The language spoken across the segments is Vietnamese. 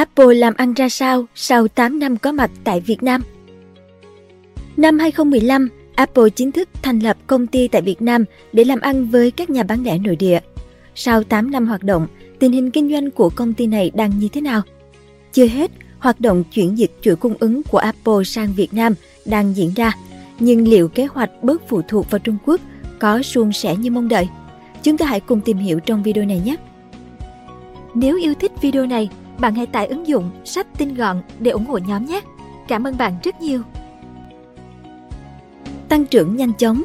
Apple làm ăn ra sao sau 8 năm có mặt tại Việt Nam? Năm 2015, Apple chính thức thành lập công ty tại Việt Nam để làm ăn với các nhà bán lẻ nội địa. Sau 8 năm hoạt động, tình hình kinh doanh của công ty này đang như thế nào? Chưa hết, hoạt động chuyển dịch chuỗi cung ứng của Apple sang Việt Nam đang diễn ra, nhưng liệu kế hoạch bớt phụ thuộc vào Trung Quốc có suôn sẻ như mong đợi? Chúng ta hãy cùng tìm hiểu trong video này nhé! Nếu yêu thích video này, bạn hãy tải ứng dụng sách tin gọn để ủng hộ nhóm nhé. Cảm ơn bạn rất nhiều. Tăng trưởng nhanh chóng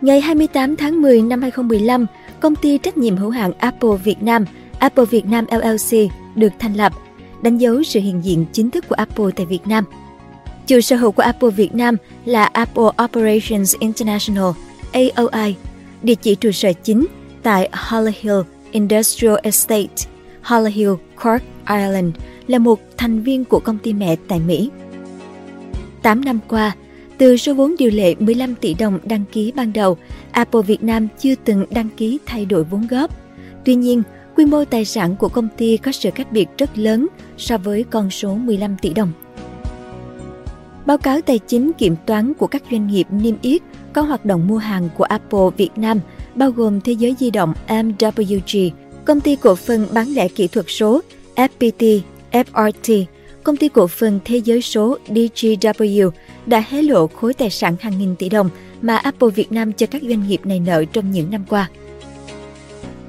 Ngày 28 tháng 10 năm 2015, công ty trách nhiệm hữu hạn Apple Việt Nam, Apple Việt Nam LLC được thành lập, đánh dấu sự hiện diện chính thức của Apple tại Việt Nam. Chủ sở hữu của Apple Việt Nam là Apple Operations International, AOI, địa chỉ trụ sở chính tại Holly Hill, Industrial Estate, Hollow Hill, Cork, Ireland là một thành viên của công ty mẹ tại Mỹ. 8 năm qua, từ số vốn điều lệ 15 tỷ đồng đăng ký ban đầu, Apple Việt Nam chưa từng đăng ký thay đổi vốn góp. Tuy nhiên, quy mô tài sản của công ty có sự khác biệt rất lớn so với con số 15 tỷ đồng. Báo cáo tài chính kiểm toán của các doanh nghiệp niêm yết có hoạt động mua hàng của Apple Việt Nam – bao gồm thế giới di động MWG, công ty cổ phần bán lẻ kỹ thuật số FPT, FRT, công ty cổ phần thế giới số DGW đã hé lộ khối tài sản hàng nghìn tỷ đồng mà Apple Việt Nam cho các doanh nghiệp này nợ trong những năm qua.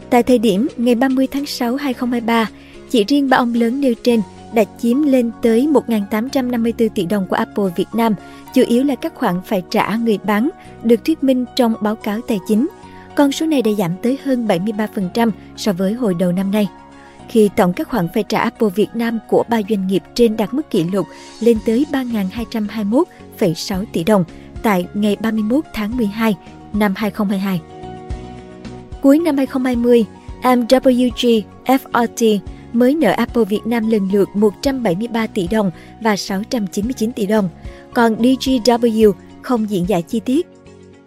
Tại thời điểm ngày 30 tháng 6 2023, chỉ riêng ba ông lớn nêu trên đã chiếm lên tới 1.854 tỷ đồng của Apple Việt Nam, chủ yếu là các khoản phải trả người bán, được thuyết minh trong báo cáo tài chính – con số này đã giảm tới hơn 73% so với hồi đầu năm nay. Khi tổng các khoản phải trả Apple Việt Nam của ba doanh nghiệp trên đạt mức kỷ lục lên tới 3.221,6 tỷ đồng tại ngày 31 tháng 12 năm 2022. Cuối năm 2020, MWG FRT mới nợ Apple Việt Nam lần lượt 173 tỷ đồng và 699 tỷ đồng. Còn DGW không diễn giải chi tiết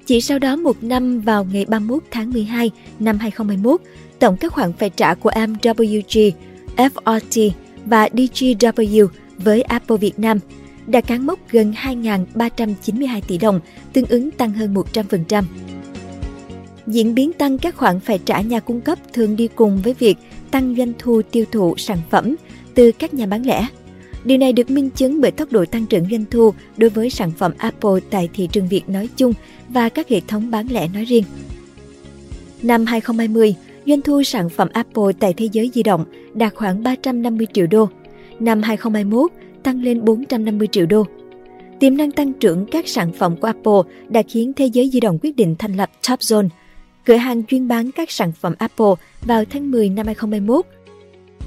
chỉ sau đó một năm vào ngày 31 tháng 12 năm 2021, tổng các khoản phải trả của MWG, FRT và DGW với Apple Việt Nam đã cán mốc gần 2.392 tỷ đồng, tương ứng tăng hơn 100%. Diễn biến tăng các khoản phải trả nhà cung cấp thường đi cùng với việc tăng doanh thu tiêu thụ sản phẩm từ các nhà bán lẻ. Điều này được minh chứng bởi tốc độ tăng trưởng doanh thu đối với sản phẩm Apple tại thị trường Việt nói chung và các hệ thống bán lẻ nói riêng. Năm 2020, doanh thu sản phẩm Apple tại thế giới di động đạt khoảng 350 triệu đô. Năm 2021, tăng lên 450 triệu đô. Tiềm năng tăng trưởng các sản phẩm của Apple đã khiến thế giới di động quyết định thành lập Top Zone, cửa hàng chuyên bán các sản phẩm Apple vào tháng 10 năm 2021.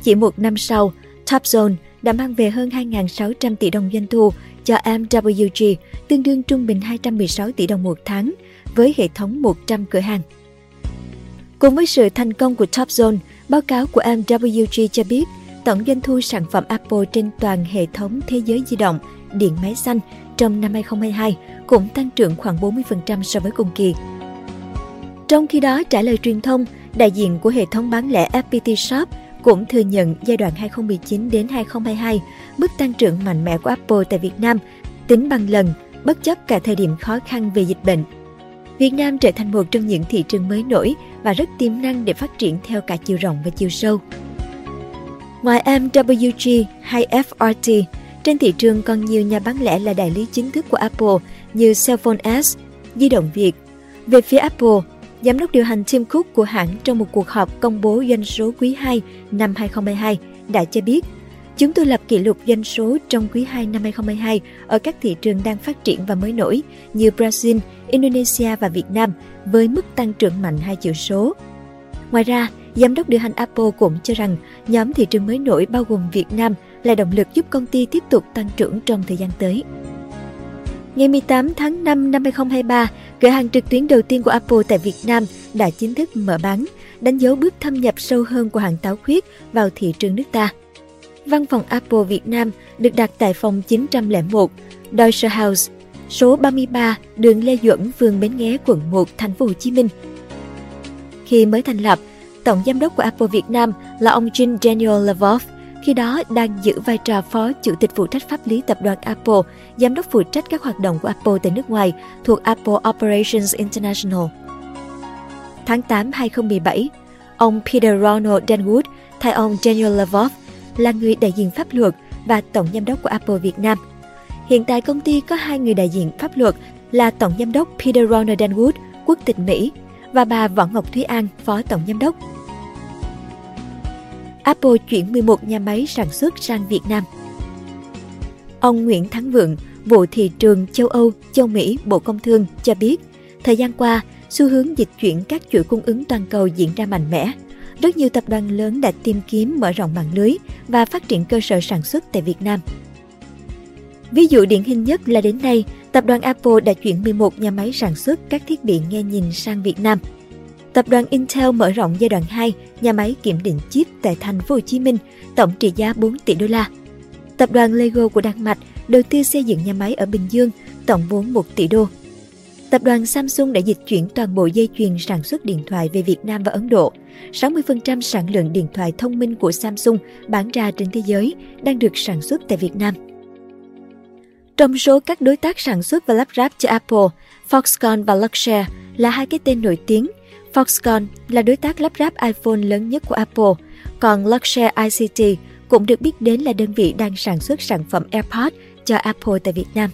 Chỉ một năm sau, Top Zone đã mang về hơn 2.600 tỷ đồng doanh thu cho MWG, tương đương trung bình 216 tỷ đồng một tháng, với hệ thống 100 cửa hàng. Cùng với sự thành công của Topzone, báo cáo của MWG cho biết tổng doanh thu sản phẩm Apple trên toàn hệ thống thế giới di động, điện máy xanh trong năm 2022 cũng tăng trưởng khoảng 40% so với cùng kỳ. Trong khi đó, trả lời truyền thông, đại diện của hệ thống bán lẻ FPT Shop – cũng thừa nhận giai đoạn 2019 đến 2022, mức tăng trưởng mạnh mẽ của Apple tại Việt Nam tính bằng lần, bất chấp cả thời điểm khó khăn về dịch bệnh. Việt Nam trở thành một trong những thị trường mới nổi và rất tiềm năng để phát triển theo cả chiều rộng và chiều sâu. Ngoài MWG hay FRT, trên thị trường còn nhiều nhà bán lẻ là đại lý chính thức của Apple như Cellphone S, di động Việt. Về phía Apple, giám đốc điều hành Tim Cook của hãng trong một cuộc họp công bố doanh số quý 2 năm 2022 đã cho biết Chúng tôi lập kỷ lục doanh số trong quý 2 năm 2022 ở các thị trường đang phát triển và mới nổi như Brazil, Indonesia và Việt Nam với mức tăng trưởng mạnh hai chữ số. Ngoài ra, giám đốc điều hành Apple cũng cho rằng nhóm thị trường mới nổi bao gồm Việt Nam là động lực giúp công ty tiếp tục tăng trưởng trong thời gian tới. Ngày 18 tháng 5 năm 2023, cửa hàng trực tuyến đầu tiên của Apple tại Việt Nam đã chính thức mở bán, đánh dấu bước thâm nhập sâu hơn của hãng táo khuyết vào thị trường nước ta. Văn phòng Apple Việt Nam được đặt tại phòng 901, Deutsche House, số 33, đường Lê Duẩn, phường Bến Nghé, quận 1, thành phố Hồ Chí Minh. Khi mới thành lập, tổng giám đốc của Apple Việt Nam là ông Jim Daniel Lavoff, khi đó đang giữ vai trò phó chủ tịch phụ trách pháp lý tập đoàn Apple, giám đốc phụ trách các hoạt động của Apple tại nước ngoài thuộc Apple Operations International. Tháng 8 2017, ông Peter Ronald Denwood thay ông Daniel Lavov là người đại diện pháp luật và tổng giám đốc của Apple Việt Nam. Hiện tại công ty có hai người đại diện pháp luật là tổng giám đốc Peter Ronald Denwood, quốc tịch Mỹ và bà Võ Ngọc Thúy An, phó tổng giám đốc. Apple chuyển 11 nhà máy sản xuất sang Việt Nam. Ông Nguyễn Thắng Vượng, vụ thị trường châu Âu, châu Mỹ, Bộ Công Thương cho biết, thời gian qua, xu hướng dịch chuyển các chuỗi cung ứng toàn cầu diễn ra mạnh mẽ. Rất nhiều tập đoàn lớn đã tìm kiếm mở rộng mạng lưới và phát triển cơ sở sản xuất tại Việt Nam. Ví dụ điển hình nhất là đến nay, tập đoàn Apple đã chuyển 11 nhà máy sản xuất các thiết bị nghe nhìn sang Việt Nam – Tập đoàn Intel mở rộng giai đoạn 2 nhà máy kiểm định chip tại thành phố Hồ Chí Minh, tổng trị giá 4 tỷ đô la. Tập đoàn Lego của Đan Mạch đầu tư xây dựng nhà máy ở Bình Dương, tổng vốn 1 tỷ đô. Tập đoàn Samsung đã dịch chuyển toàn bộ dây chuyền sản xuất điện thoại về Việt Nam và Ấn Độ. 60% sản lượng điện thoại thông minh của Samsung bán ra trên thế giới đang được sản xuất tại Việt Nam. Trong số các đối tác sản xuất và lắp ráp cho Apple, Foxconn và Luxshare là hai cái tên nổi tiếng – Foxconn là đối tác lắp ráp iPhone lớn nhất của Apple, còn Luxshare ICT cũng được biết đến là đơn vị đang sản xuất sản phẩm AirPods cho Apple tại Việt Nam.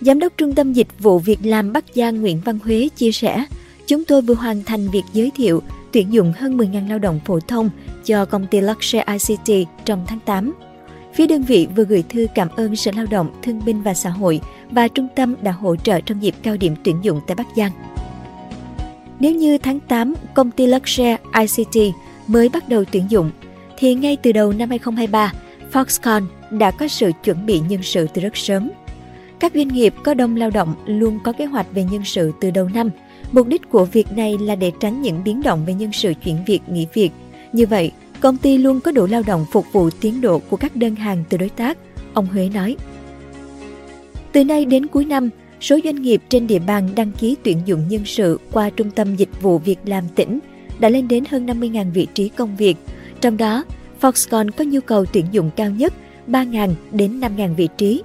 Giám đốc Trung tâm Dịch vụ Việc làm Bắc Giang Nguyễn Văn Huế chia sẻ, chúng tôi vừa hoàn thành việc giới thiệu tuyển dụng hơn 10.000 lao động phổ thông cho công ty Luxshare ICT trong tháng 8. Phía đơn vị vừa gửi thư cảm ơn Sở Lao động, Thương binh và Xã hội và trung tâm đã hỗ trợ trong dịp cao điểm tuyển dụng tại Bắc Giang. Nếu như tháng 8 công ty Luxshare ICT mới bắt đầu tuyển dụng, thì ngay từ đầu năm 2023, Foxconn đã có sự chuẩn bị nhân sự từ rất sớm. Các doanh nghiệp có đông lao động luôn có kế hoạch về nhân sự từ đầu năm. Mục đích của việc này là để tránh những biến động về nhân sự chuyển việc, nghỉ việc. Như vậy, công ty luôn có đủ lao động phục vụ tiến độ của các đơn hàng từ đối tác, ông Huế nói. Từ nay đến cuối năm, số doanh nghiệp trên địa bàn đăng ký tuyển dụng nhân sự qua Trung tâm Dịch vụ Việc làm tỉnh đã lên đến hơn 50.000 vị trí công việc. Trong đó, Foxconn có nhu cầu tuyển dụng cao nhất 3.000 đến 5.000 vị trí.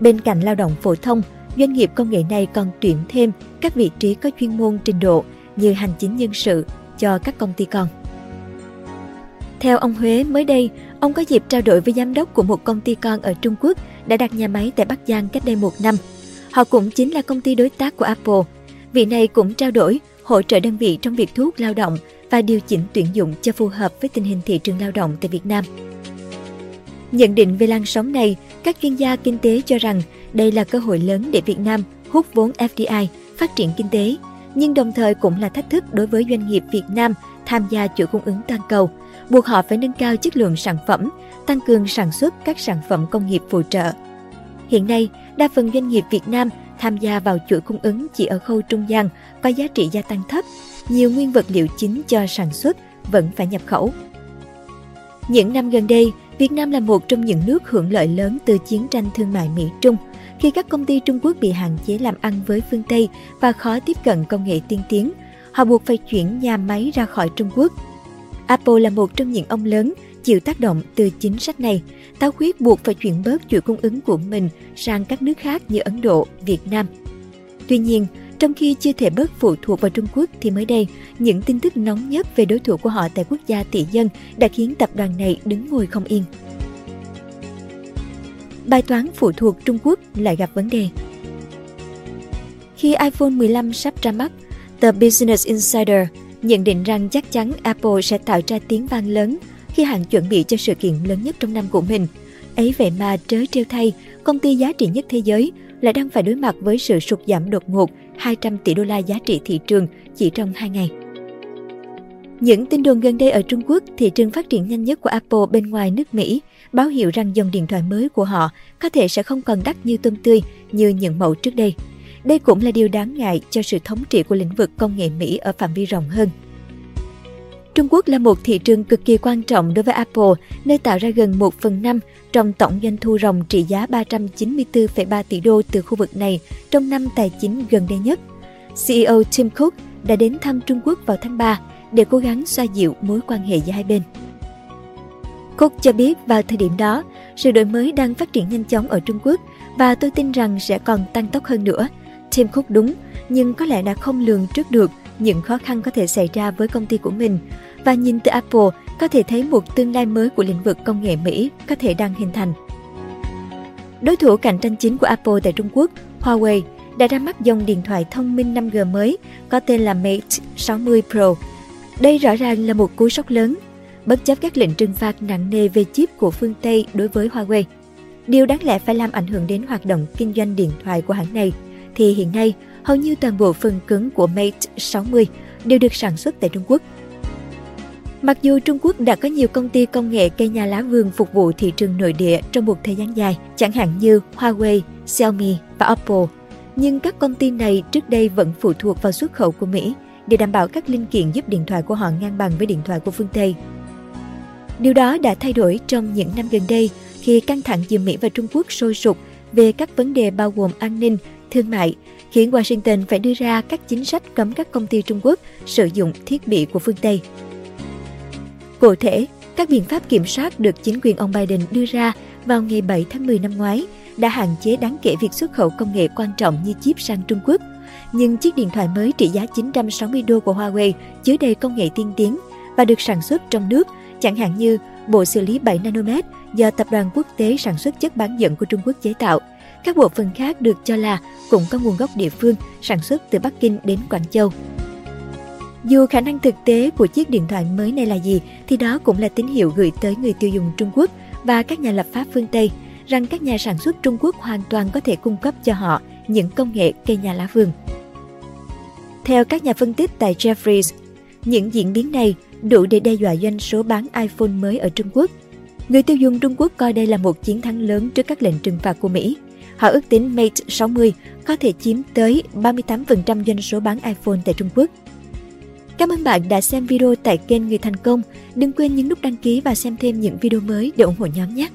Bên cạnh lao động phổ thông, doanh nghiệp công nghệ này còn tuyển thêm các vị trí có chuyên môn trình độ như hành chính nhân sự cho các công ty con. Theo ông Huế, mới đây, ông có dịp trao đổi với giám đốc của một công ty con ở Trung Quốc đã đặt nhà máy tại Bắc Giang cách đây một năm – Họ cũng chính là công ty đối tác của Apple. Vị này cũng trao đổi, hỗ trợ đơn vị trong việc thu hút lao động và điều chỉnh tuyển dụng cho phù hợp với tình hình thị trường lao động tại Việt Nam. Nhận định về làn sóng này, các chuyên gia kinh tế cho rằng đây là cơ hội lớn để Việt Nam hút vốn FDI, phát triển kinh tế, nhưng đồng thời cũng là thách thức đối với doanh nghiệp Việt Nam tham gia chuỗi cung ứng toàn cầu, buộc họ phải nâng cao chất lượng sản phẩm, tăng cường sản xuất các sản phẩm công nghiệp phụ trợ. Hiện nay, đa phần doanh nghiệp Việt Nam tham gia vào chuỗi cung ứng chỉ ở khâu trung gian có giá trị gia tăng thấp, nhiều nguyên vật liệu chính cho sản xuất vẫn phải nhập khẩu. Những năm gần đây, Việt Nam là một trong những nước hưởng lợi lớn từ chiến tranh thương mại Mỹ-Trung, khi các công ty Trung Quốc bị hạn chế làm ăn với phương Tây và khó tiếp cận công nghệ tiên tiến, họ buộc phải chuyển nhà máy ra khỏi Trung Quốc. Apple là một trong những ông lớn Chịu tác động từ chính sách này, Táo Khuyết buộc phải chuyển bớt chuỗi cung ứng của mình sang các nước khác như Ấn Độ, Việt Nam. Tuy nhiên, trong khi chưa thể bớt phụ thuộc vào Trung Quốc thì mới đây, những tin tức nóng nhất về đối thủ của họ tại quốc gia tỷ dân đã khiến tập đoàn này đứng ngồi không yên. Bài toán phụ thuộc Trung Quốc lại gặp vấn đề. Khi iPhone 15 sắp ra mắt, tờ Business Insider nhận định rằng chắc chắn Apple sẽ tạo ra tiếng vang lớn khi hãng chuẩn bị cho sự kiện lớn nhất trong năm của mình. Ấy vậy mà trớ trêu thay, công ty giá trị nhất thế giới lại đang phải đối mặt với sự sụt giảm đột ngột 200 tỷ đô la giá trị thị trường chỉ trong 2 ngày. Những tin đồn gần đây ở Trung Quốc, thị trường phát triển nhanh nhất của Apple bên ngoài nước Mỹ, báo hiệu rằng dòng điện thoại mới của họ có thể sẽ không còn đắt như tôm tươi như những mẫu trước đây. Đây cũng là điều đáng ngại cho sự thống trị của lĩnh vực công nghệ Mỹ ở phạm vi rộng hơn. Trung Quốc là một thị trường cực kỳ quan trọng đối với Apple, nơi tạo ra gần 1 phần 5 trong tổng doanh thu ròng trị giá 394,3 tỷ đô từ khu vực này trong năm tài chính gần đây nhất. CEO Tim Cook đã đến thăm Trung Quốc vào tháng 3 để cố gắng xoa dịu mối quan hệ giữa hai bên. Cook cho biết vào thời điểm đó, sự đổi mới đang phát triển nhanh chóng ở Trung Quốc và tôi tin rằng sẽ còn tăng tốc hơn nữa. Tim Cook đúng, nhưng có lẽ đã không lường trước được những khó khăn có thể xảy ra với công ty của mình và nhìn từ Apple, có thể thấy một tương lai mới của lĩnh vực công nghệ Mỹ có thể đang hình thành. Đối thủ cạnh tranh chính của Apple tại Trung Quốc, Huawei, đã ra mắt dòng điện thoại thông minh 5G mới có tên là Mate 60 Pro. Đây rõ ràng là một cú sốc lớn, bất chấp các lệnh trừng phạt nặng nề về chip của phương Tây đối với Huawei. Điều đáng lẽ phải làm ảnh hưởng đến hoạt động kinh doanh điện thoại của hãng này, thì hiện nay hầu như toàn bộ phần cứng của Mate 60 đều được sản xuất tại Trung Quốc – Mặc dù Trung Quốc đã có nhiều công ty công nghệ cây nhà lá vườn phục vụ thị trường nội địa trong một thời gian dài, chẳng hạn như Huawei, Xiaomi và Apple, nhưng các công ty này trước đây vẫn phụ thuộc vào xuất khẩu của Mỹ để đảm bảo các linh kiện giúp điện thoại của họ ngang bằng với điện thoại của phương Tây. Điều đó đã thay đổi trong những năm gần đây khi căng thẳng giữa Mỹ và Trung Quốc sôi sục về các vấn đề bao gồm an ninh, thương mại, khiến Washington phải đưa ra các chính sách cấm các công ty Trung Quốc sử dụng thiết bị của phương Tây. Cụ thể, các biện pháp kiểm soát được chính quyền ông Biden đưa ra vào ngày 7 tháng 10 năm ngoái đã hạn chế đáng kể việc xuất khẩu công nghệ quan trọng như chip sang Trung Quốc. Nhưng chiếc điện thoại mới trị giá 960 đô của Huawei chứa đầy công nghệ tiên tiến và được sản xuất trong nước, chẳng hạn như bộ xử lý 7 nanomet do tập đoàn quốc tế sản xuất chất bán dẫn của Trung Quốc chế tạo. Các bộ phận khác được cho là cũng có nguồn gốc địa phương sản xuất từ Bắc Kinh đến Quảng Châu. Dù khả năng thực tế của chiếc điện thoại mới này là gì thì đó cũng là tín hiệu gửi tới người tiêu dùng Trung Quốc và các nhà lập pháp phương Tây rằng các nhà sản xuất Trung Quốc hoàn toàn có thể cung cấp cho họ những công nghệ cây nhà lá vườn. Theo các nhà phân tích tại Jeffries, những diễn biến này đủ để đe dọa doanh số bán iPhone mới ở Trung Quốc. Người tiêu dùng Trung Quốc coi đây là một chiến thắng lớn trước các lệnh trừng phạt của Mỹ. Họ ước tính Mate 60 có thể chiếm tới 38% doanh số bán iPhone tại Trung Quốc. Cảm ơn bạn đã xem video tại kênh Người Thành Công. Đừng quên nhấn nút đăng ký và xem thêm những video mới để ủng hộ nhóm nhé!